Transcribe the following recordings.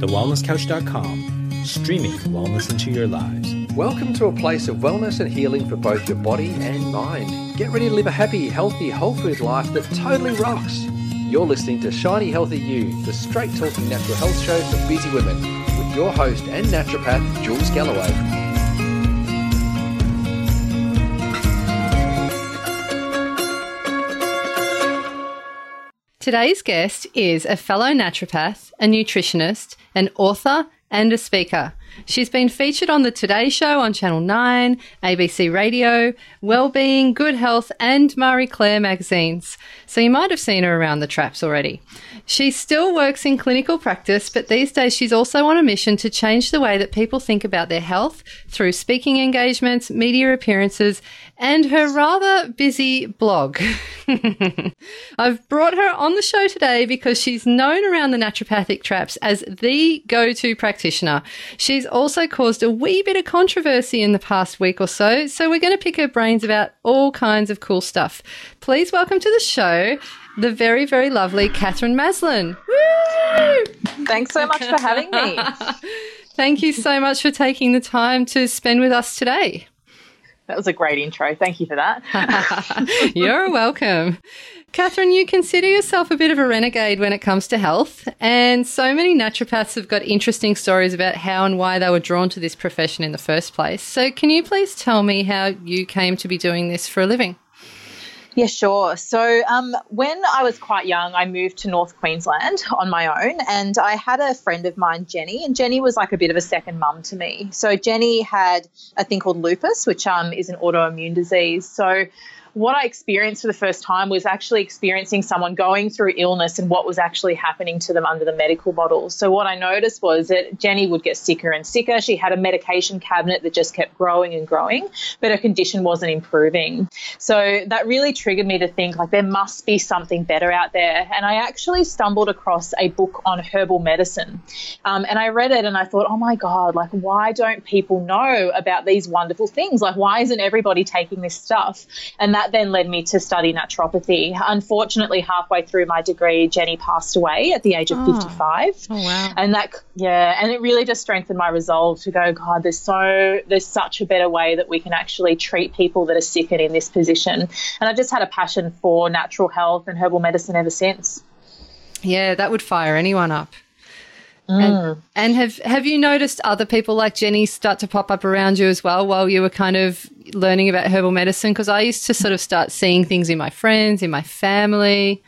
thewellnesscouch.com, streaming wellness into your lives. Welcome to a place of wellness and healing for both your body and mind. Get ready to live a happy, healthy, whole food life that totally rocks. You're listening to Shiny Healthy You, the straight talking natural health show for busy women, with your host and naturopath, Jules Galloway. Today's guest is a fellow naturopath, a nutritionist, an author, and a speaker. She's been featured on the Today Show on Channel 9, ABC Radio, Wellbeing, Good Health, and Marie Claire magazines. So you might have seen her around the traps already. She still works in clinical practice, but these days she's also on a mission to change the way that people think about their health through speaking engagements, media appearances, and her rather busy blog. I've brought her on the show today because she's known around the naturopathic traps as the go to practitioner. She's also caused a wee bit of controversy in the past week or so, so we're going to pick her brains about all kinds of cool stuff. Please welcome to the show the very, very lovely Katherine Maslen. Woo! Thanks so much for having me. Thank you so much for taking the time to spend with us today. That was a great intro. Thank you for that. You're welcome. Katherine, you consider yourself a bit of a renegade when it comes to health, and so many naturopaths have got interesting stories about how and why they were drawn to this profession in the first place. So, can you please tell me how you came to be doing this for a living? Yeah, sure. So, um, when I was quite young, I moved to North Queensland on my own, and I had a friend of mine, Jenny, and Jenny was like a bit of a second mum to me. So, Jenny had a thing called lupus, which um, is an autoimmune disease. So, what I experienced for the first time was actually experiencing someone going through illness and what was actually happening to them under the medical model. So, what I noticed was that Jenny would get sicker and sicker. She had a medication cabinet that just kept growing and growing, but her condition wasn't improving. So, that really triggered me to think like there must be something better out there. And I actually stumbled across a book on herbal medicine. Um, and I read it and I thought, oh my God, like, why don't people know about these wonderful things? Like, why isn't everybody taking this stuff? And that that then led me to study naturopathy. Unfortunately, halfway through my degree, Jenny passed away at the age of oh. 55. Oh, wow. And that, yeah, and it really just strengthened my resolve to go, God, there's so, there's such a better way that we can actually treat people that are sick and in this position. And I've just had a passion for natural health and herbal medicine ever since. Yeah, that would fire anyone up. Mm. And, and, have have you noticed other people like Jenny start to pop up around you as well while you were kind of learning about herbal medicine? Because I used to sort of start seeing things in my friends, in my family.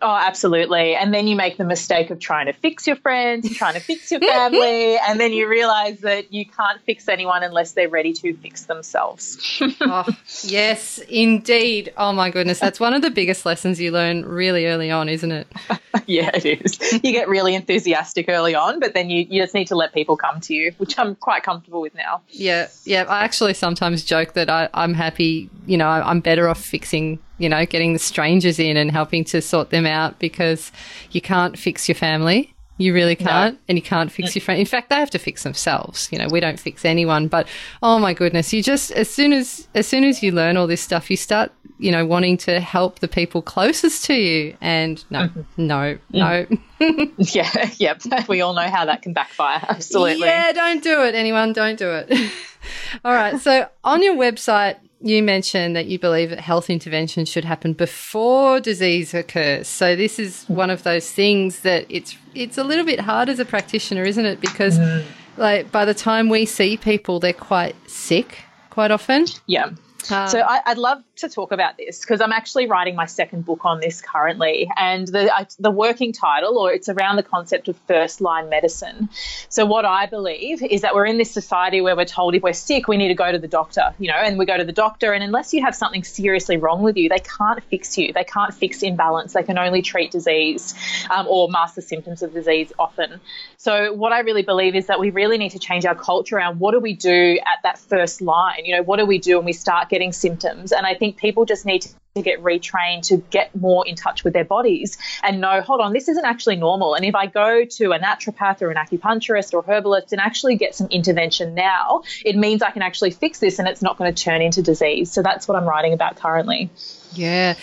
Oh, absolutely. And then you make the mistake of trying to fix your friends, trying to fix your family, and then you realize that you can't fix anyone unless they're ready to fix themselves. oh, yes, indeed. Oh, my goodness. That's one of the biggest lessons you learn really early on, isn't it? yeah, it is. You get really enthusiastic early on, but then you, you just need to let people come to you, which I'm quite comfortable with now. Yeah, yeah. I actually sometimes joke that I, I'm happy, you know, I'm better off fixing you know, getting the strangers in and helping to sort them out because you can't fix your family. You really can't, no. and you can't fix your friend. In fact, they have to fix themselves. You know, we don't fix anyone. But oh my goodness, you just as soon as as soon as you learn all this stuff, you start, you know, wanting to help the people closest to you. And no, mm-hmm. no, no. yeah, yep. We all know how that can backfire. Absolutely. Yeah, don't do it. Anyone, don't do it. all right. So on your website, you mentioned that you believe that health intervention should happen before disease occurs. So this is one of those things that it's it's a little bit hard as a practitioner, isn't it? Because mm. like by the time we see people, they're quite sick quite often. Yeah. Um, so I, would love to talk about this because I'm actually writing my second book on this currently, and the I, the working title, or it's around the concept of first line medicine. So what I believe is that we're in this society where we're told if we're sick, we need to go to the doctor, you know, and we go to the doctor, and unless you have something seriously wrong with you, they can't fix you. They can't fix imbalance. They can only treat disease um, or the symptoms of disease often. So what I really believe is that we really need to change our culture around what do we do at that first line. You know, what do we do when we start getting symptoms? And I think people just need to to get retrained to get more in touch with their bodies and know, hold on, this isn't actually normal. And if I go to a naturopath or an acupuncturist or herbalist and actually get some intervention now, it means I can actually fix this and it's not going to turn into disease. So that's what I'm writing about currently. Yeah.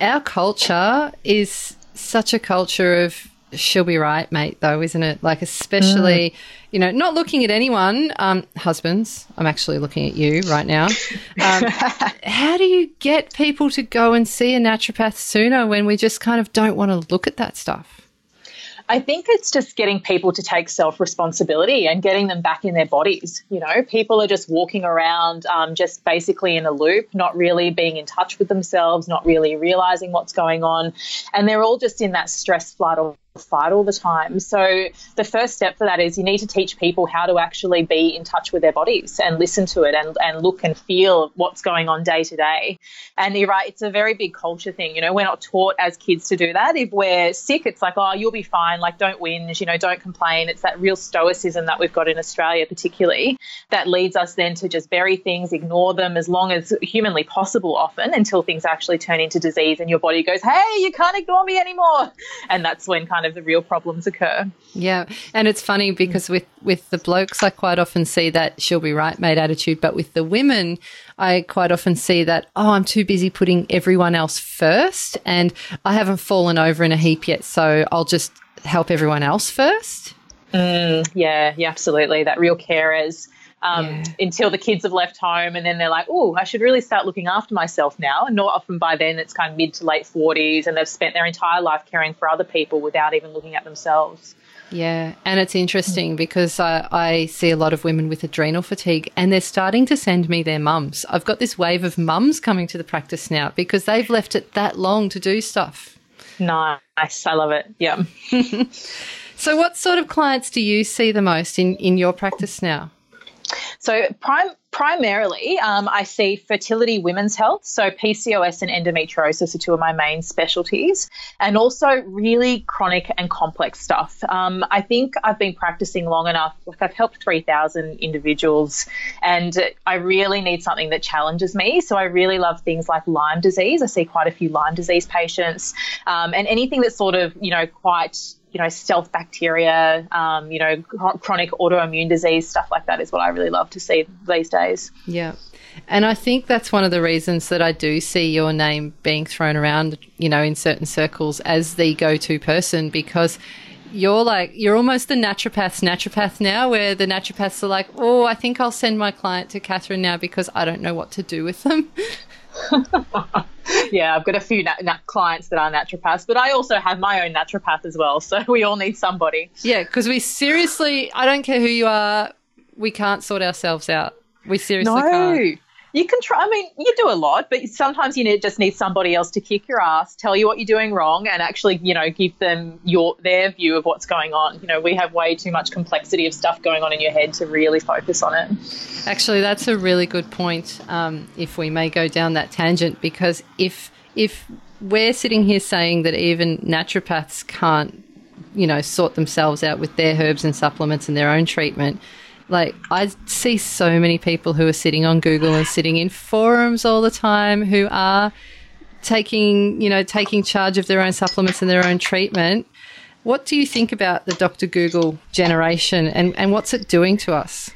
Our culture is such a culture of she'll be right, mate, though, isn't it? Like, especially, mm. you know, not looking at anyone, um, husbands, I'm actually looking at you right now. Um, how do you get people to go and see a naturopath sooner when we just kind of don't want to look at that stuff? I think it's just getting people to take self responsibility and getting them back in their bodies. You know, people are just walking around um, just basically in a loop, not really being in touch with themselves, not really realizing what's going on. And they're all just in that stress flood or fight all the time. So the first step for that is you need to teach people how to actually be in touch with their bodies and listen to it and, and look and feel what's going on day to day. And you're right, it's a very big culture thing. You know, we're not taught as kids to do that. If we're sick, it's like, oh, you'll be fine. Like, don't whinge, you know, don't complain. It's that real stoicism that we've got in Australia, particularly, that leads us then to just bury things, ignore them as long as humanly possible often until things actually turn into disease and your body goes, hey, you can't ignore me anymore. And that's when kind kind of the real problems occur. Yeah, and it's funny because with with the blokes, I quite often see that she'll be right mate attitude, but with the women, I quite often see that oh, I'm too busy putting everyone else first, and I haven't fallen over in a heap yet, so I'll just help everyone else first. Mm, yeah, yeah, absolutely. That real carers um, yeah. until the kids have left home, and then they're like, "Oh, I should really start looking after myself now." And not often by then it's kind of mid to late forties, and they've spent their entire life caring for other people without even looking at themselves. Yeah, and it's interesting because I, I, see a lot of women with adrenal fatigue and they're starting to send me their mums. I've got this wave of mums coming to the practice now because they've left it that long to do stuff. Nice. I love it. Yeah. so, what sort of clients do you see the most in, in your practice now? So, prim- primarily, um, I see fertility, women's health. So, PCOS and endometriosis are two of my main specialties, and also really chronic and complex stuff. Um, I think I've been practicing long enough. Like, I've helped 3,000 individuals, and I really need something that challenges me. So, I really love things like Lyme disease. I see quite a few Lyme disease patients, um, and anything that's sort of, you know, quite you know, stealth bacteria, um, you know, chronic autoimmune disease, stuff like that is what I really love to see these days. Yeah. And I think that's one of the reasons that I do see your name being thrown around, you know, in certain circles as the go to person because you're like, you're almost the naturopath's naturopath now, where the naturopaths are like, oh, I think I'll send my client to Katherine now because I don't know what to do with them. yeah, I've got a few clients that are naturopaths, but I also have my own naturopath as well. So we all need somebody. Yeah, because we seriously, I don't care who you are, we can't sort ourselves out. We seriously no. can't you can try. I mean, you do a lot, but sometimes you need, just need somebody else to kick your ass, tell you what you're doing wrong, and actually, you know, give them your their view of what's going on. You know, we have way too much complexity of stuff going on in your head to really focus on it. Actually, that's a really good point. Um, if we may go down that tangent, because if if we're sitting here saying that even naturopaths can't, you know, sort themselves out with their herbs and supplements and their own treatment like I see so many people who are sitting on Google and sitting in forums all the time who are taking, you know, taking charge of their own supplements and their own treatment. What do you think about the Dr. Google generation and, and what's it doing to us?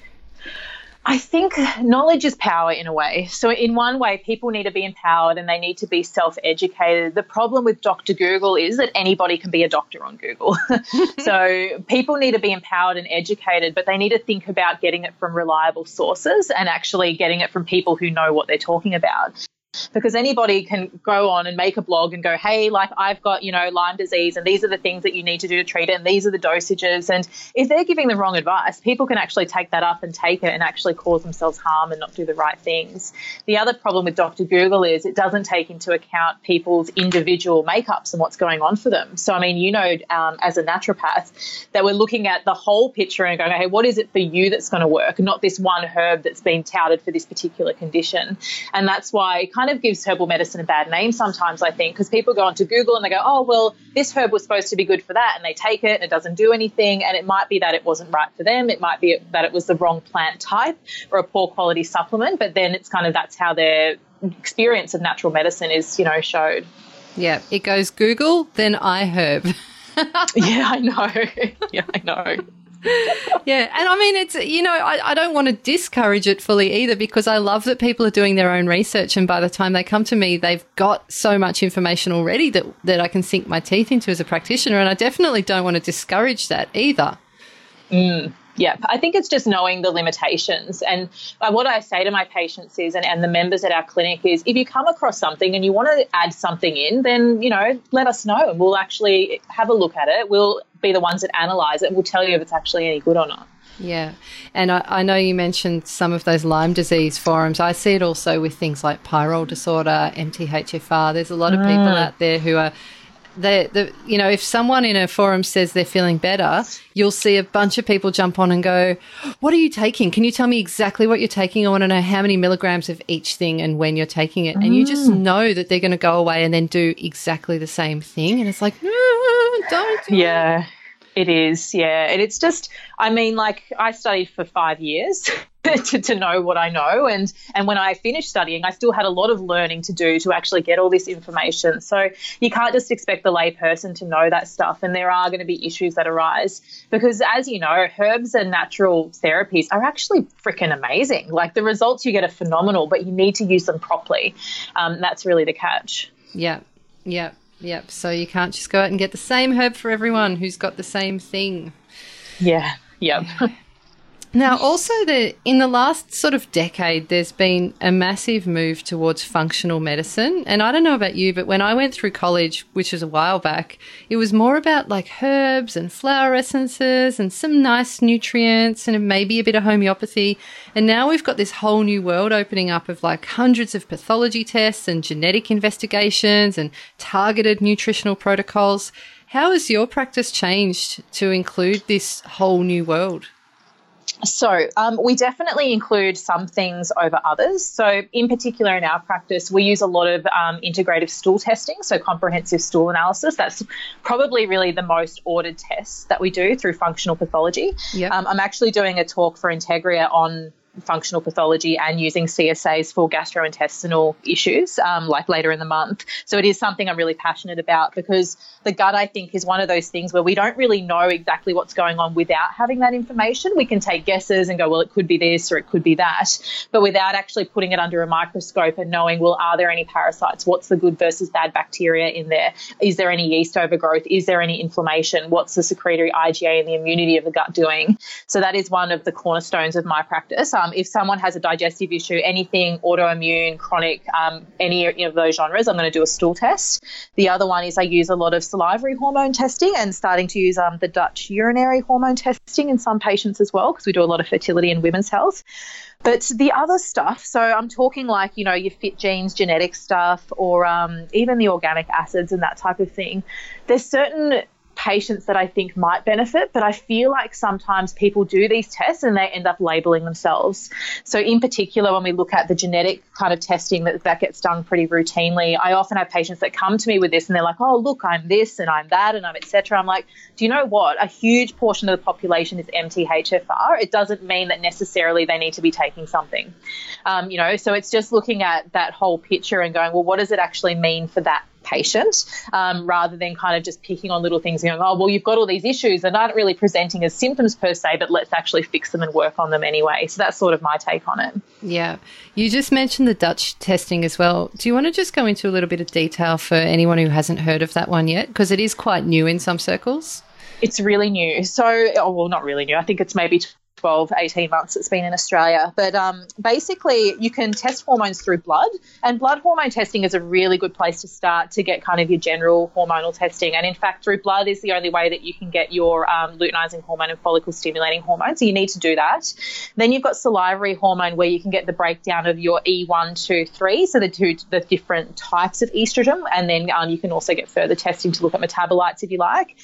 I think knowledge is power in a way. So, in one way, people need to be empowered and they need to be self educated. The problem with Dr. Google is that anybody can be a doctor on Google. so, people need to be empowered and educated, but they need to think about getting it from reliable sources and actually getting it from people who know what they're talking about because anybody can go on and make a blog and go, hey, like I've got, you know, Lyme disease and these are the things that you need to do to treat it and these are the dosages. And if they're giving the wrong advice, people can actually take that up and take it and actually cause themselves harm and not do the right things. The other problem with Dr. Google is it doesn't take into account people's individual makeups and what's going on for them. So, I mean, you know, um, as a naturopath, that we're looking at the whole picture and going, hey, what is it for you that's going to work? Not this one herb that's been touted for this particular condition. And that's why kind of gives herbal medicine a bad name sometimes, I think, because people go onto Google and they go, oh, well, this herb was supposed to be good for that. And they take it and it doesn't do anything. And it might be that it wasn't right for them. It might be that it was the wrong plant type or a poor quality supplement. But then it's kind of that's how their experience of natural medicine is, you know, showed. Yeah, it goes Google, then iHerb. yeah, I know. yeah, I know. Yeah, and I mean, it's you know, I, I don't want to discourage it fully either because I love that people are doing their own research, and by the time they come to me, they've got so much information already that that I can sink my teeth into as a practitioner, and I definitely don't want to discourage that either. Mm. Yeah, I think it's just knowing the limitations. And uh, what I say to my patients is, and, and the members at our clinic is, if you come across something and you want to add something in, then, you know, let us know and we'll actually have a look at it. We'll be the ones that analyze it and we'll tell you if it's actually any good or not. Yeah. And I, I, know you mentioned some of those Lyme disease forums. I see it also with things like pyrrole disorder, MTHFR. There's a lot of people mm. out there who are the, the you know if someone in a forum says they're feeling better you'll see a bunch of people jump on and go what are you taking? Can you tell me exactly what you're taking? I want to know how many milligrams of each thing and when you're taking it. And you just mm. know that they're going to go away and then do exactly the same thing and it's like no, don't do yeah it is, yeah. And it's just, I mean, like I studied for five years to, to know what I know. And, and when I finished studying, I still had a lot of learning to do to actually get all this information. So you can't just expect the layperson to know that stuff. And there are going to be issues that arise because, as you know, herbs and natural therapies are actually freaking amazing. Like the results you get are phenomenal, but you need to use them properly. Um, that's really the catch. Yeah. Yeah. Yep. So you can't just go out and get the same herb for everyone who's got the same thing. Yeah. Yep. Now, also, the, in the last sort of decade, there's been a massive move towards functional medicine. And I don't know about you, but when I went through college, which was a while back, it was more about like herbs and flower essences and some nice nutrients and maybe a bit of homeopathy. And now we've got this whole new world opening up of like hundreds of pathology tests and genetic investigations and targeted nutritional protocols. How has your practice changed to include this whole new world? So, um, we definitely include some things over others. So, in particular, in our practice, we use a lot of um, integrative stool testing, so comprehensive stool analysis. That's probably really the most ordered test that we do through functional pathology. Yep. Um, I'm actually doing a talk for Integria on functional pathology and using CSAs for gastrointestinal issues, um, like later in the month. So it is something I'm really passionate about because the gut, I think, is one of those things where we don't really know exactly what's going on without having that information. We can take guesses and go, well, it could be this or it could be that, but without actually putting it under a microscope and knowing, well, are there any parasites? What's the good versus bad bacteria in there? Is there any yeast overgrowth? Is there any inflammation? What's the secretory IgA and the immunity of the gut doing? So that is one of the cornerstones of my practice. Um, if someone has a digestive issue, anything autoimmune, chronic, um, any of those genres, I'm going to do a stool test. The other one is I use a lot of salivary hormone testing and starting to use um, the Dutch urinary hormone testing in some patients as well, because we do a lot of fertility and women's health. But the other stuff, so I'm talking like, you know, your FitGenes, genetic stuff, or um, even the organic acids and that type of thing. There's certain patients that I think might benefit, but I feel like sometimes people do these tests and they end up labeling themselves. So, in particular, when we look at the genetic kind of testing that, that gets done pretty routinely, I often have patients that come to me with this and they're like, oh, look, I'm this and I'm that and I'm etc. I'm like, do you know what? A huge portion of the population is MTHFR. It doesn't mean that necessarily they need to be taking something. Um, you know, so it's just looking at that whole picture and going, well, what does it actually mean for that patient um, rather than kind of just picking on little things and going, oh, well, you've got all these issues and aren't really presenting as symptoms per se, but let's actually fix them and work on them anyway. So that's sort of my take on it. Yeah. You just mentioned the Dutch testing as well. Do you want to just go into a little bit of detail for anyone who hasn't heard of that one yet? Because it is quite new in some circles. It's really new. So, oh, well, not really new. I think it's maybe 12, 18 months it's been in Australia. But um, basically, you can test hormones through blood, and blood hormone testing is a really good place to start to get kind of your general hormonal testing. And in fact, through blood is the only way that you can get your um, luteinizing hormone and follicle stimulating hormone. So you need to do that. Then you've got salivary hormone, where you can get the breakdown of your E1, 2, 3, so the two the different types of estrogen. And then um, you can also get further testing to look at metabolites if you like.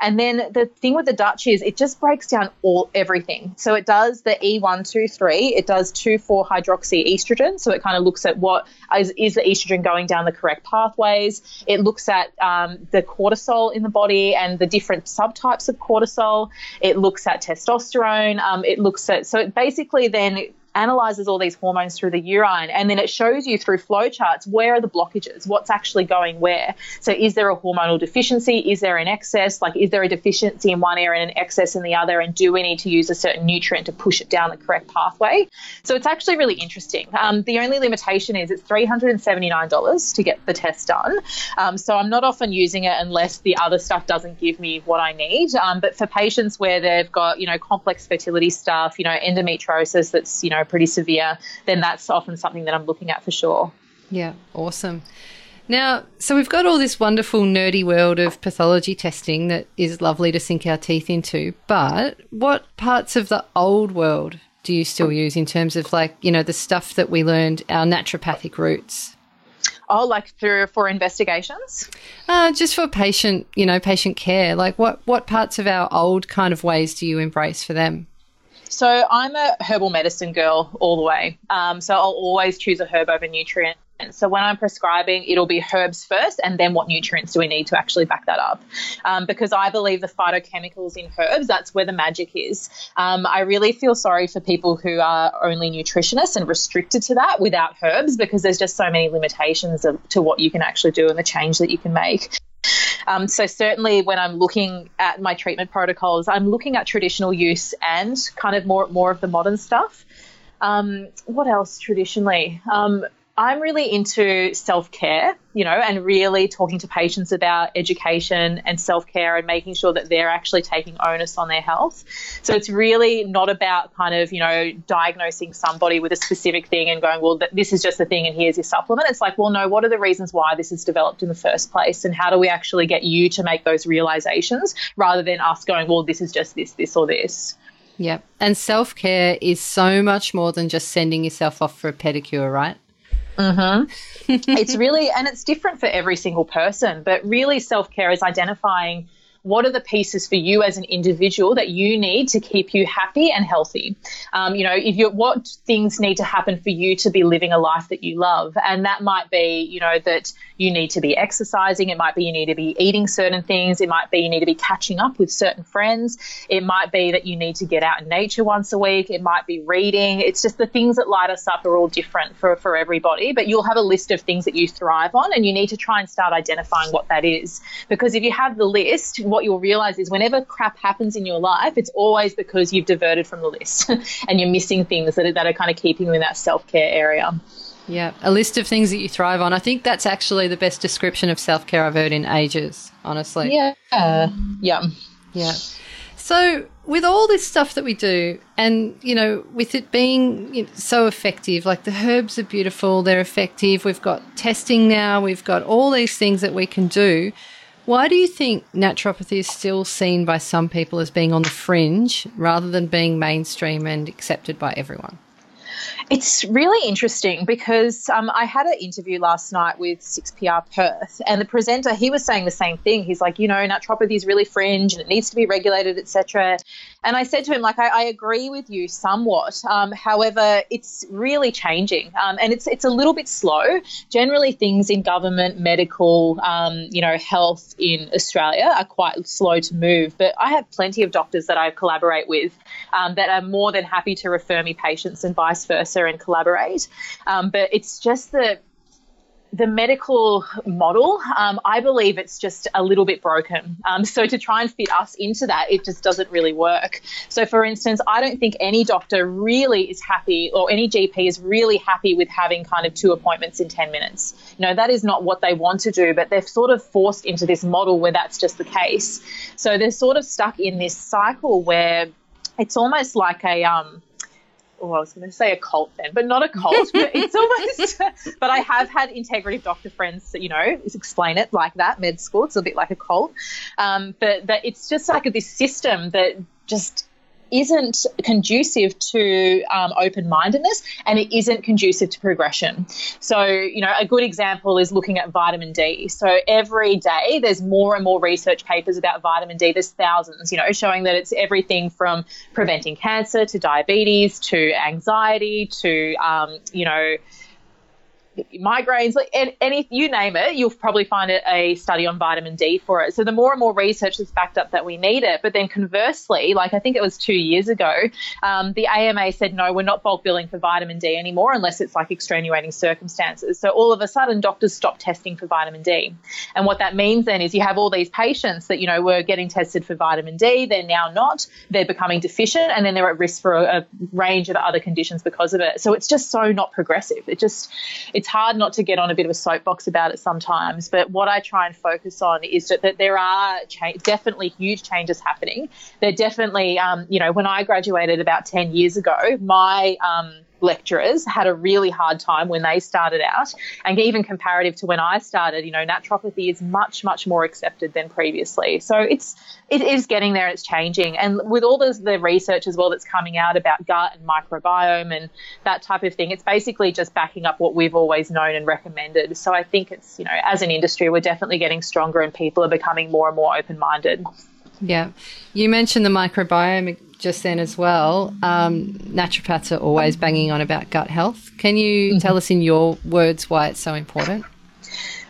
And then the thing with the Dutch is it just breaks down all everything. So it does the E123, it does 2,4 hydroxy estrogen. So it kind of looks at what is, is the estrogen going down the correct pathways. It looks at um, the cortisol in the body and the different subtypes of cortisol. It looks at testosterone. Um, it looks at, so it basically then analyzes all these hormones through the urine and then it shows you through flowcharts where are the blockages, what's actually going where. So is there a hormonal deficiency? Is there an excess? Like is there a deficiency in one area and an excess in the other? And do we need to use a certain nutrient to push it down the correct pathway? So it's actually really interesting. Um, the only limitation is it's $379 to get the test done. Um, so I'm not often using it unless the other stuff doesn't give me what I need. Um, but for patients where they've got, you know, complex fertility stuff, you know, endometriosis that's, you know, pretty severe, then that's often something that I'm looking at for sure. Yeah, awesome. Now, so we've got all this wonderful nerdy world of pathology testing that is lovely to sink our teeth into, but what parts of the old world do you still use in terms of like, you know, the stuff that we learned, our naturopathic roots? Oh, like through for investigations? Uh, just for patient, you know, patient care. Like what, what parts of our old kind of ways do you embrace for them? So I'm a herbal medicine girl all the way. Um, so I'll always choose a herb over nutrient. So when I'm prescribing, it'll be herbs first, and then what nutrients do we need to actually back that up? Um, because I believe the phytochemicals in herbs, that's where the magic is. Um, I really feel sorry for people who are only nutritionists and restricted to that without herbs, because there's just so many limitations of, to what you can actually do and the change that you can make. Um, so certainly when I'm looking at my treatment protocols, I'm looking at traditional use and kind of more more of the modern stuff. Um, what else traditionally? Um, I'm really into self care, you know, and really talking to patients about education and self care and making sure that they're actually taking onus on their health. So it's really not about kind of, you know, diagnosing somebody with a specific thing and going, well, this is just the thing and here's your supplement. It's like, well, no, what are the reasons why this is developed in the first place? And how do we actually get you to make those realizations rather than us going, well, this is just this, this, or this. Yep. And self care is so much more than just sending yourself off for a pedicure, right? Mm-hmm. it's really, and it's different for every single person, but really self care is identifying what are the pieces for you as an individual that you need to keep you happy and healthy? Um, you know, if you what things need to happen for you to be living a life that you love, and that might be, you know, that you need to be exercising. It might be you need to be eating certain things. It might be you need to be catching up with certain friends. It might be that you need to get out in nature once a week. It might be reading. It's just the things that light us up are all different for, for everybody. But you'll have a list of things that you thrive on, and you need to try and start identifying what that is. Because if you have the list, what you'll realize is whenever crap happens in your life, it's always because you've diverted from the list and you're missing things that are, that are kind of keeping you in that self care area. Yeah, a list of things that you thrive on. I think that's actually the best description of self care I've heard in ages, honestly. Yeah. Uh, yeah. Yeah. So, with all this stuff that we do, and you know, with it being so effective, like the herbs are beautiful, they're effective. We've got testing now, we've got all these things that we can do. Why do you think naturopathy is still seen by some people as being on the fringe rather than being mainstream and accepted by everyone? It's really interesting because um, I had an interview last night with 6PR Perth, and the presenter he was saying the same thing. He's like, you know, naturopathy is really fringe and it needs to be regulated, etc. And I said to him, like, I, I agree with you somewhat. Um, however, it's really changing, um, and it's it's a little bit slow. Generally, things in government, medical, um, you know, health in Australia are quite slow to move. But I have plenty of doctors that I collaborate with um, that are more than happy to refer me patients and vice versa and collaborate. Um, but it's just that the medical model, um, I believe it's just a little bit broken. Um, so to try and fit us into that, it just doesn't really work. So, for instance, I don't think any doctor really is happy, or any GP is really happy with having kind of two appointments in 10 minutes. You know, that is not what they want to do, but they're sort of forced into this model where that's just the case. So they're sort of stuck in this cycle where it's almost like a, um, oh, I was going to say a cult then, but not a cult. but it's almost, but I have had integrative doctor friends that, you know, explain it like that, med school. It's a bit like a cult. Um, but that it's just like this system that just isn't conducive to um, open mindedness and it isn't conducive to progression. So, you know, a good example is looking at vitamin D. So, every day there's more and more research papers about vitamin D. There's thousands, you know, showing that it's everything from preventing cancer to diabetes to anxiety to, um, you know, migraines, like any you name it, you'll probably find it a study on vitamin D for it. So the more and more research that's backed up that we need it. But then conversely, like I think it was two years ago, um, the AMA said no, we're not bulk billing for vitamin D anymore unless it's like extenuating circumstances. So all of a sudden, doctors stopped testing for vitamin D, and what that means then is you have all these patients that you know were getting tested for vitamin D, they're now not, they're becoming deficient, and then they're at risk for a, a range of other conditions because of it. So it's just so not progressive. It just it's hard not to get on a bit of a soapbox about it sometimes. But what I try and focus on is that, that there are cha- definitely huge changes happening. There definitely, um, you know, when I graduated about 10 years ago, my um, lecturers had a really hard time when they started out. And even comparative to when I started, you know, naturopathy is much, much more accepted than previously. So it's it is getting there it's changing. And with all the, the research as well that's coming out about gut and microbiome and that type of thing, it's basically just backing up what we've always known and recommended. So I think it's, you know, as an industry, we're definitely getting stronger and people are becoming more and more open minded. Yeah. You mentioned the microbiome just then as well. Um, naturopaths are always banging on about gut health. Can you mm-hmm. tell us in your words why it's so important?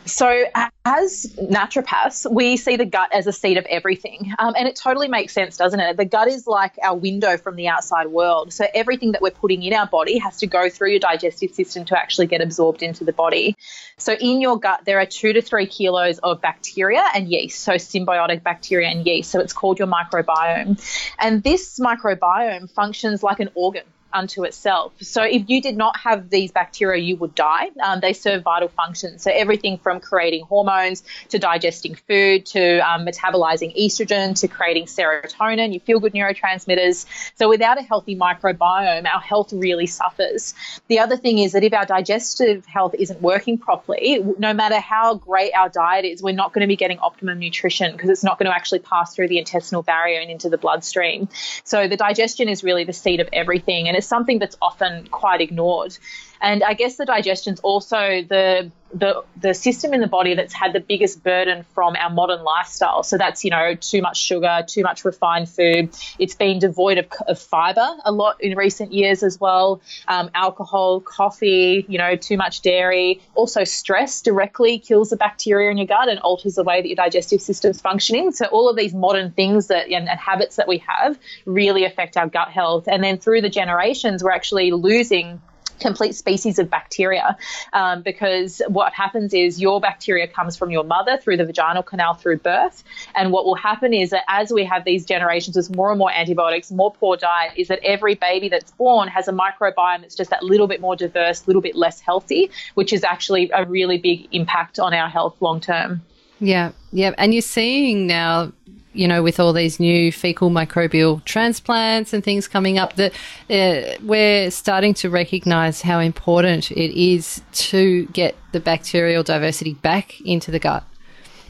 So, as naturopaths, we see the gut as a seat of everything. Um, and it totally makes sense, doesn't it? The gut is like our window from the outside world. So, everything that we're putting in our body has to go through your digestive system to actually get absorbed into the body. So, in your gut, there are two to three kilos of bacteria and yeast. So, symbiotic bacteria and yeast. So, it's called your microbiome. And this microbiome functions like an organ unto itself. So if you did not have these bacteria, you would die. Um, they serve vital functions. So everything from creating hormones to digesting food to um, metabolizing estrogen to creating serotonin, you feel good neurotransmitters. So without a healthy microbiome, our health really suffers. The other thing is that if our digestive health isn't working properly, no matter how great our diet is, we're not going to be getting optimum nutrition because it's not going to actually pass through the intestinal barrier and into the bloodstream. So the digestion is really the seat of everything. And something that's often quite ignored. And I guess the digestion's also the the the system in the body that's had the biggest burden from our modern lifestyle. So that's you know too much sugar, too much refined food. It's been devoid of, of fiber a lot in recent years as well. Um, alcohol, coffee, you know, too much dairy. Also, stress directly kills the bacteria in your gut and alters the way that your digestive system's functioning. So all of these modern things that and, and habits that we have really affect our gut health. And then through the generations, we're actually losing complete species of bacteria um, because what happens is your bacteria comes from your mother through the vaginal canal through birth. And what will happen is that as we have these generations with more and more antibiotics more poor diet is that every baby that's born has a microbiome that's just that little bit more diverse little bit less healthy which is actually a really big impact on our health long term. Yeah yeah. And you're seeing now you know, with all these new fecal microbial transplants and things coming up, that uh, we're starting to recognize how important it is to get the bacterial diversity back into the gut.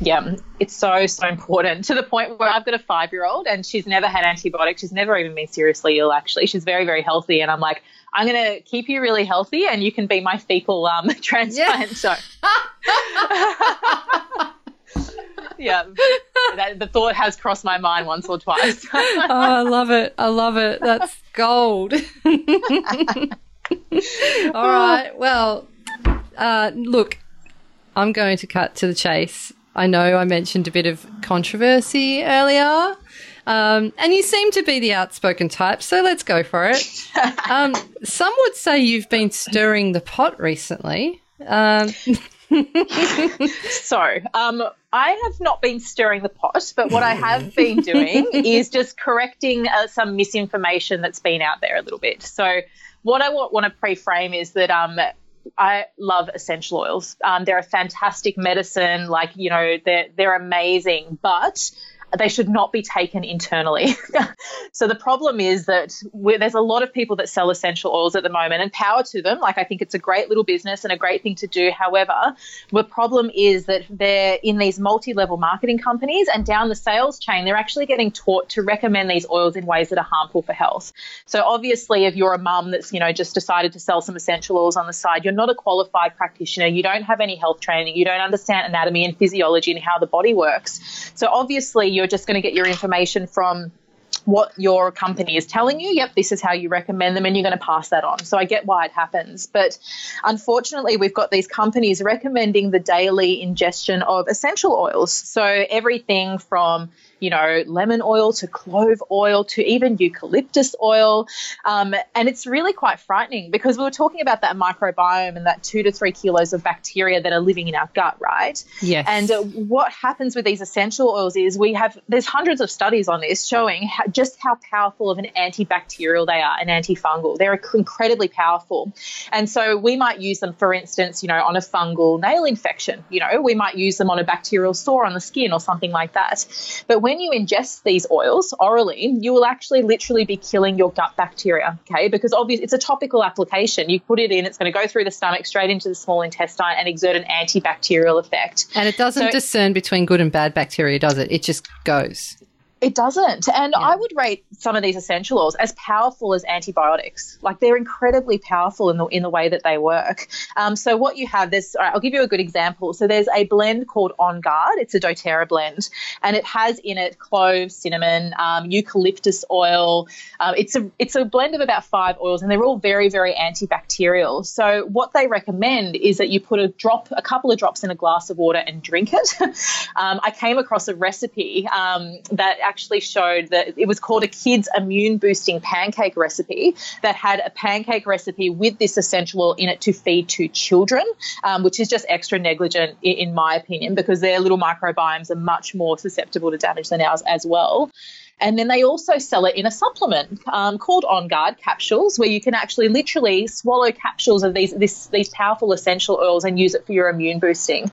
Yeah, it's so, so important to the point where I've got a five year old and she's never had antibiotics. She's never even been seriously ill, actually. She's very, very healthy. And I'm like, I'm going to keep you really healthy and you can be my fecal um, transplant. Yeah. So. yeah, that, the thought has crossed my mind once or twice. oh, I love it. I love it. That's gold. All right. Well, uh, look, I'm going to cut to the chase. I know I mentioned a bit of controversy earlier. Um, and you seem to be the outspoken type, so let's go for it. Um, some would say you've been stirring the pot recently. Um, so, um, I have not been stirring the pot, but what I have been doing is just correcting uh, some misinformation that's been out there a little bit. So, what I want, want to pre-frame is that um, I love essential oils. Um, they're a fantastic medicine. Like you know, they're they're amazing, but they should not be taken internally. so the problem is that there's a lot of people that sell essential oils at the moment and power to them. Like I think it's a great little business and a great thing to do. However, the problem is that they're in these multi-level marketing companies and down the sales chain, they're actually getting taught to recommend these oils in ways that are harmful for health. So obviously, if you're a mum that's, you know, just decided to sell some essential oils on the side, you're not a qualified practitioner. You don't have any health training. You don't understand anatomy and physiology and how the body works. So obviously, you're you're just going to get your information from what your company is telling you. Yep, this is how you recommend them, and you're going to pass that on. So I get why it happens. But unfortunately, we've got these companies recommending the daily ingestion of essential oils. So everything from you know, lemon oil to clove oil to even eucalyptus oil. Um, and it's really quite frightening because we were talking about that microbiome and that two to three kilos of bacteria that are living in our gut, right? Yes. And uh, what happens with these essential oils is we have, there's hundreds of studies on this showing how, just how powerful of an antibacterial they are, an antifungal. They're incredibly powerful. And so we might use them, for instance, you know, on a fungal nail infection. You know, we might use them on a bacterial sore on the skin or something like that. But when when you ingest these oils orally, you will actually literally be killing your gut bacteria, okay? Because obviously it's a topical application. You put it in, it's going to go through the stomach straight into the small intestine and exert an antibacterial effect. And it doesn't so, discern between good and bad bacteria, does it? It just goes. It doesn't. And yeah. I would rate some of these essential oils as powerful as antibiotics. Like they're incredibly powerful in the in the way that they work. Um, so what you have, this, right, I'll give you a good example. So there's a blend called On Guard. It's a DoTerra blend, and it has in it cloves, cinnamon, um, eucalyptus oil. Um, it's a it's a blend of about five oils, and they're all very very antibacterial. So what they recommend is that you put a drop, a couple of drops in a glass of water and drink it. Um, I came across a recipe um, that actually showed that it was called a kids immune boosting pancake recipe that had a pancake recipe with this essential oil in it to feed to children, um, which is just extra negligent in, in my opinion because their little microbiomes are much more susceptible to damage than ours as well. And then they also sell it in a supplement um, called On Guard capsules, where you can actually literally swallow capsules of these this, these powerful essential oils and use it for your immune boosting.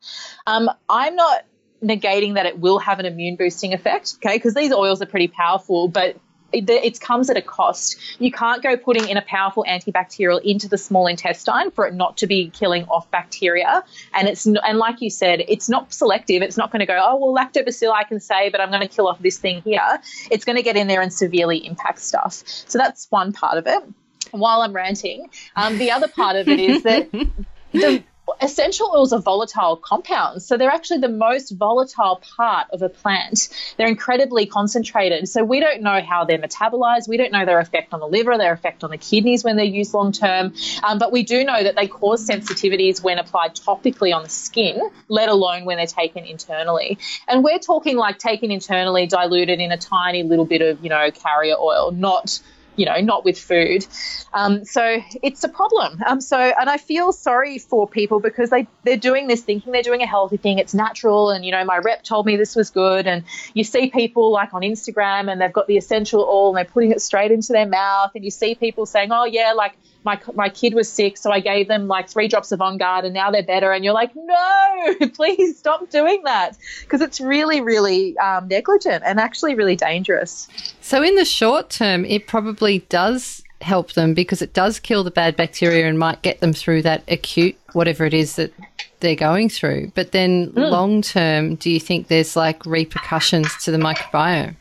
Um, I'm not negating that it will have an immune boosting effect, okay? Because these oils are pretty powerful, but it, it, comes at a cost. You can't go putting in a powerful antibacterial into the small intestine for it not to be killing off bacteria. And it's and like you said, it's not selective. It's not going to go, oh well, lactobacilli I can say, but I'm going to kill off this thing here. It's going to get in there and severely impact stuff. So that's one part of it. While I'm ranting, um, the other part of it is that the, essential oils are volatile compounds. So they're actually the most volatile part of a plant. They're incredibly concentrated. So we don't know how they're metabolized. We don't know their effect on the liver, their effect on the kidneys when they're used long term. Um, but we do know that they cause sensitivities when applied topically on the skin, let alone when they're taken internally. And we're talking like taken internally, diluted in a tiny little bit of, you know, carrier oil, not you know, not with food. Um, so it's a problem. Um, so, and I feel sorry for people because they, they're doing this thinking they're doing a healthy thing. It's natural. And, you know, my rep told me this was good. And you see people like on Instagram and they've got the essential oil and they're putting it straight into their mouth. And you see people saying, oh, yeah, like my my kid was sick, so I gave them like three drops of On Guard, and now they're better. And you're like, no, please stop doing that because it's really, really um, negligent and actually really dangerous. So in the short term, it probably does help them because it does kill the bad bacteria and might get them through that acute whatever it is that they're going through. But then mm. long term, do you think there's like repercussions to the microbiome?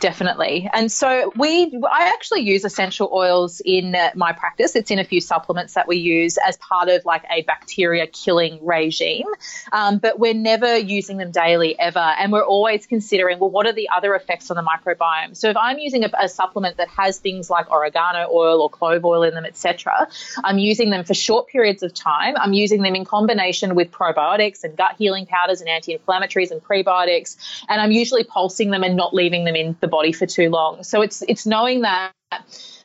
Definitely. And so we, I actually use essential oils in my practice. It's in a few supplements that we use as part of like a bacteria killing regime. Um, but we're never using them daily ever. And we're always considering, well, what are the other effects on the microbiome? So if I'm using a, a supplement that has things like oregano oil or clove oil in them, etc., I'm using them for short periods of time. I'm using them in combination with probiotics and gut healing powders and anti-inflammatories and prebiotics. And I'm usually pulsing them and not leaving them in the the body for too long. So it's it's knowing that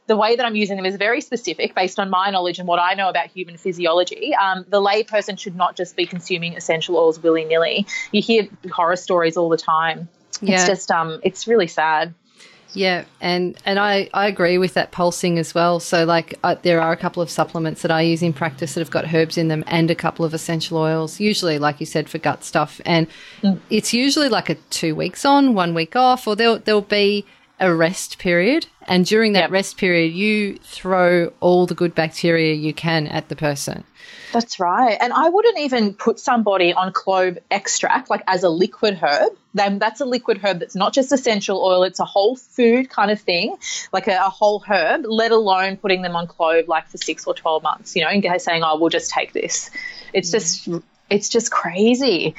the way that I'm using them is very specific based on my knowledge and what I know about human physiology. Um, the layperson should not just be consuming essential oils willy nilly. You hear horror stories all the time. Yeah. It's just um, it's really sad. Yeah, and and I, I agree with that pulsing as well. So like I, there are a couple of supplements that I use in practice that have got herbs in them and a couple of essential oils. Usually, like you said, for gut stuff, and mm. it's usually like a two weeks on, one week off, or there'll there'll be a rest period, and during that yep. rest period, you throw all the good bacteria you can at the person. That's right. And I wouldn't even put somebody on clove extract, like as a liquid herb. Then that's a liquid herb that's not just essential oil, it's a whole food kind of thing, like a, a whole herb, let alone putting them on clove like for six or 12 months, you know, and saying, oh, we'll just take this. It's yeah. just, it's just crazy.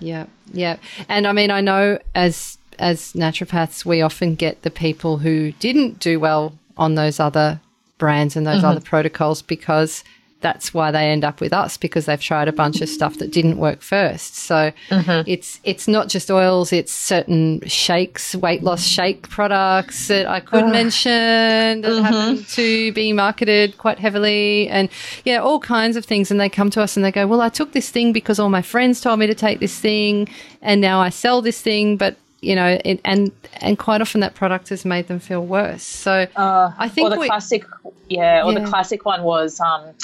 Yeah. Yeah. And I mean, I know as as naturopaths, we often get the people who didn't do well on those other brands and those mm-hmm. other protocols because that's why they end up with us because they've tried a bunch of stuff that didn't work first. So mm-hmm. it's it's not just oils; it's certain shakes, weight loss shake products that I could mention that mm-hmm. happen to be marketed quite heavily, and yeah, all kinds of things. And they come to us and they go, "Well, I took this thing because all my friends told me to take this thing, and now I sell this thing, but." You know, it, and and quite often that product has made them feel worse. So uh, I think or the we- classic, yeah, or Yeah. the classic one was. Um,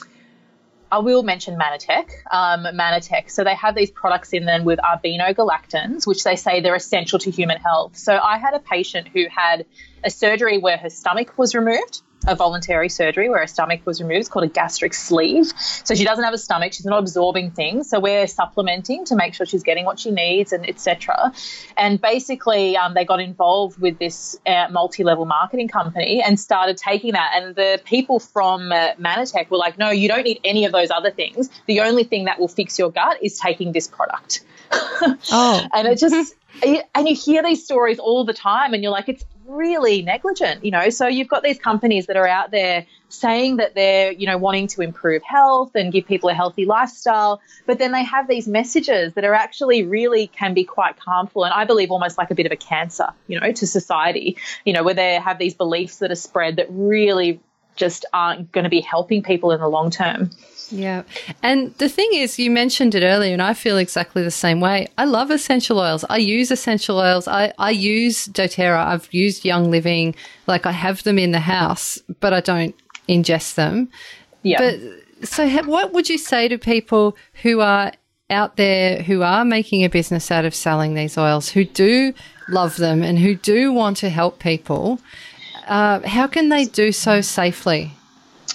I will mention Mannatech. Um, Mannatech. So they have these products in them with arabinogalactans, which they say they're essential to human health. So I had a patient who had a surgery where her stomach was removed, a voluntary surgery where her stomach was removed. It's called a gastric sleeve. So she doesn't have a stomach. She's not absorbing things. So we're supplementing to make sure she's getting what she needs and etc. And basically, um, they got involved with this uh, multi-level marketing company and started taking that. And the people from uh, Mannatech were like, "No, you don't need any of those other things. The only thing that will fix your gut is taking this product." Oh. and it just and you hear these stories all the time and you're like it's really negligent you know? So you've got these companies that are out there saying that they're you know wanting to improve health and give people a healthy lifestyle but then they have these messages that are actually really can be quite harmful and i believe almost like a bit of a cancer you know to society you know where they have these beliefs that are spread that really just aren't going to be helping people in the long term Yeah. And the thing is, you mentioned it earlier, and I feel exactly the same way. I love essential oils. I use essential oils. I, I use doTERRA. I've used Young Living. Like, I have them in the house, but I don't ingest them. yeah But so, ha- what would you say to people who are out there who are making a business out of selling these oils, who do love them and who do want to help people? Uh, how can they do so safely?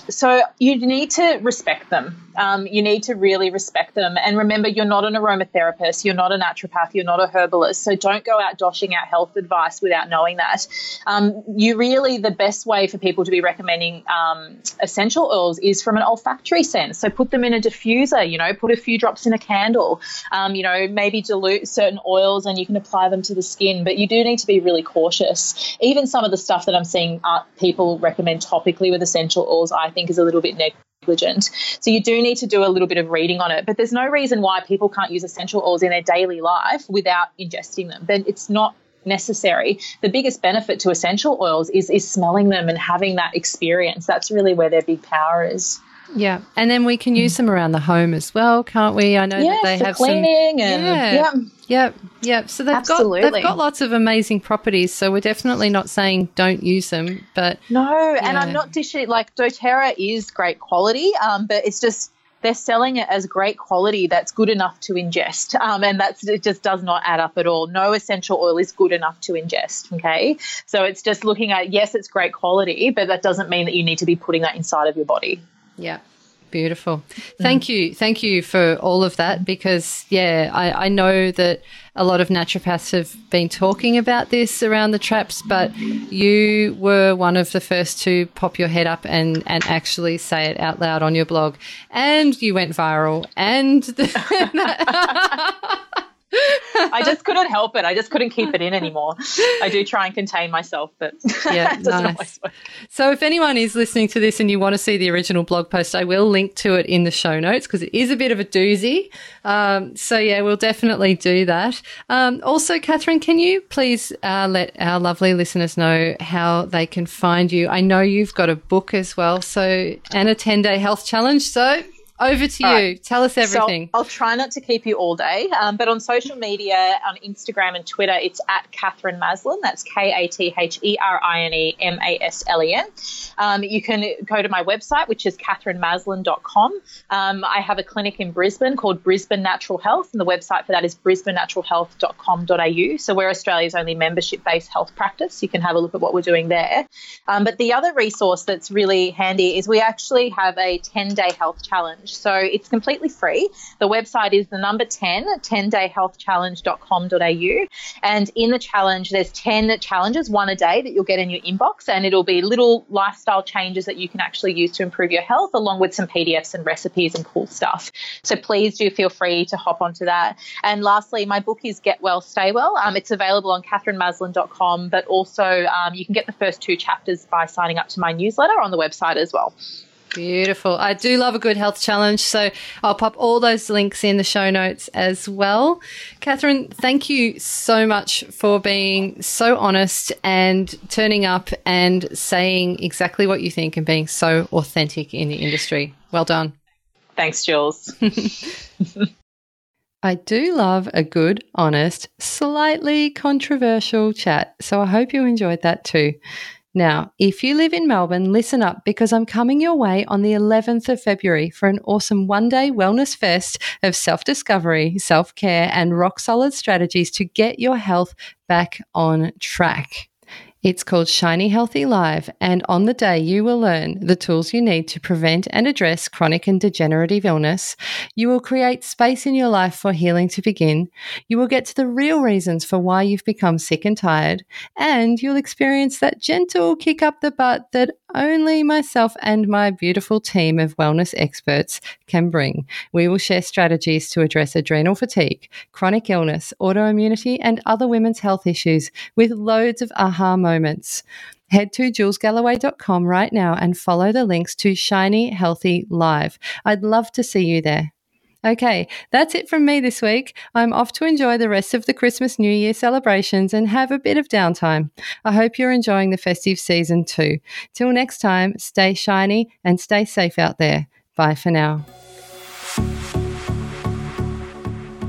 So you need to respect them. Um, you need to really respect them. And remember, you're not an aromatherapist, you're not a naturopath, you're not a herbalist. So don't go out doshing out health advice without knowing that. Um, you really, the best way for people to be recommending um, essential oils is from an olfactory sense. So put them in a diffuser, you know, put a few drops in a candle, um, you know, maybe dilute certain oils and you can apply them to the skin. But you do need to be really cautious. Even some of the stuff that I'm seeing uh, people recommend topically with essential oils, I think is a little bit negligent. So you do need to do a little bit of reading on it. But there's no reason why people can't use essential oils in their daily life without ingesting them. But it's not necessary. The biggest benefit to essential oils is is smelling them and having that experience. That's really where their big power is. Yeah, and then we can use them around the home as well, can't we? I know Yeah, that they have cleaning some. and yeah, yeah. Yep, yep. So they've got they've got lots of amazing properties. So we're definitely not saying don't use them, but No, and I'm not dishing like doTERRA is great quality, um, but it's just they're selling it as great quality that's good enough to ingest, um, and that's it just does not add up at all. No essential oil is good enough to ingest. Okay, so it's just looking at yes, it's great quality, but that doesn't mean that you need to be putting that inside of your body. Yeah. Beautiful. Mm. Thank you. Thank you for all of that because, yeah, I, I know that a lot of naturopaths have been talking about this around the traps, but you were one of the first to pop your head up and, and actually say it out loud on your blog. And you went viral. And I just couldn't help it. I just couldn't keep it in anymore. I do try and contain myself, but Yeah, nice. So, if anyone is listening to this and you want to see the original blog post, I will link to it in the show notes because it is a bit of a doozy. Um, so, yeah, we'll definitely do that. Um, also, Katherine, can you please uh, let our lovely listeners know how they can find you? I know you've got a book as well, so and a ten day health challenge. So, over to you. right. Tell us everything. So I'll try not to keep you all day, um, but on social media, on Instagram and Twitter, it's at Katherine Maslen. That's K A T H E R I N E M A S L E N. Um, you can go to my website, which is katherinemaslen.com. Um, I have a clinic in Brisbane called Brisbane Natural Health, and the website for that is brisbanenaturalhealth.com.au. So we're Australia's only membership-based health practice. You can have a look at what we're doing there. Um, but the other resource that's really handy is we actually have a 10-day health challenge. So it's completely free. The website is the number 10, 10dayhealthchallenge.com.au. And in the challenge, there's 10 challenges, one a day that you'll get in your inbox, and it'll be little lifestyle lifestyle changes that you can actually use to improve your health, along with some PDFs and recipes and cool stuff. So please do feel free to hop onto that. And lastly, my book is Get Well, Stay Well. Um, it's available on katherinemaslen.com, but also um, you can get the first two chapters by signing up to my newsletter on the website as well. Beautiful. I do love a good health challenge. So I'll pop all those links in the show notes as well. Katherine, thank you so much for being so honest and turning up and saying exactly what you think and being so authentic in the industry. Well done. Thanks, Jules. I do love a good, honest, slightly controversial chat. So I hope you enjoyed that too. Now, if you live in Melbourne, listen up because I'm coming your way on the 11th of February for an awesome one day wellness fest of self discovery, self care, and rock solid strategies to get your health back on track. It's called Shiny Healthy Live, and on the day, you will learn the tools you need to prevent and address chronic and degenerative illness. You will create space in your life for healing to begin. You will get to the real reasons for why you've become sick and tired, and you'll experience that gentle kick up the butt that only myself and my beautiful team of wellness experts can bring. We will share strategies to address adrenal fatigue, chronic illness, autoimmunity, and other women's health issues with loads of aha moments. Head to julesgalloway.com right now and follow the links to Shiny Healthy Live. I'd love to see you there. Okay, that's it from me this week. I'm off to enjoy the rest of the Christmas New Year celebrations and have a bit of downtime. I hope you're enjoying the festive season too. Till next time, stay shiny and stay safe out there. Bye for now.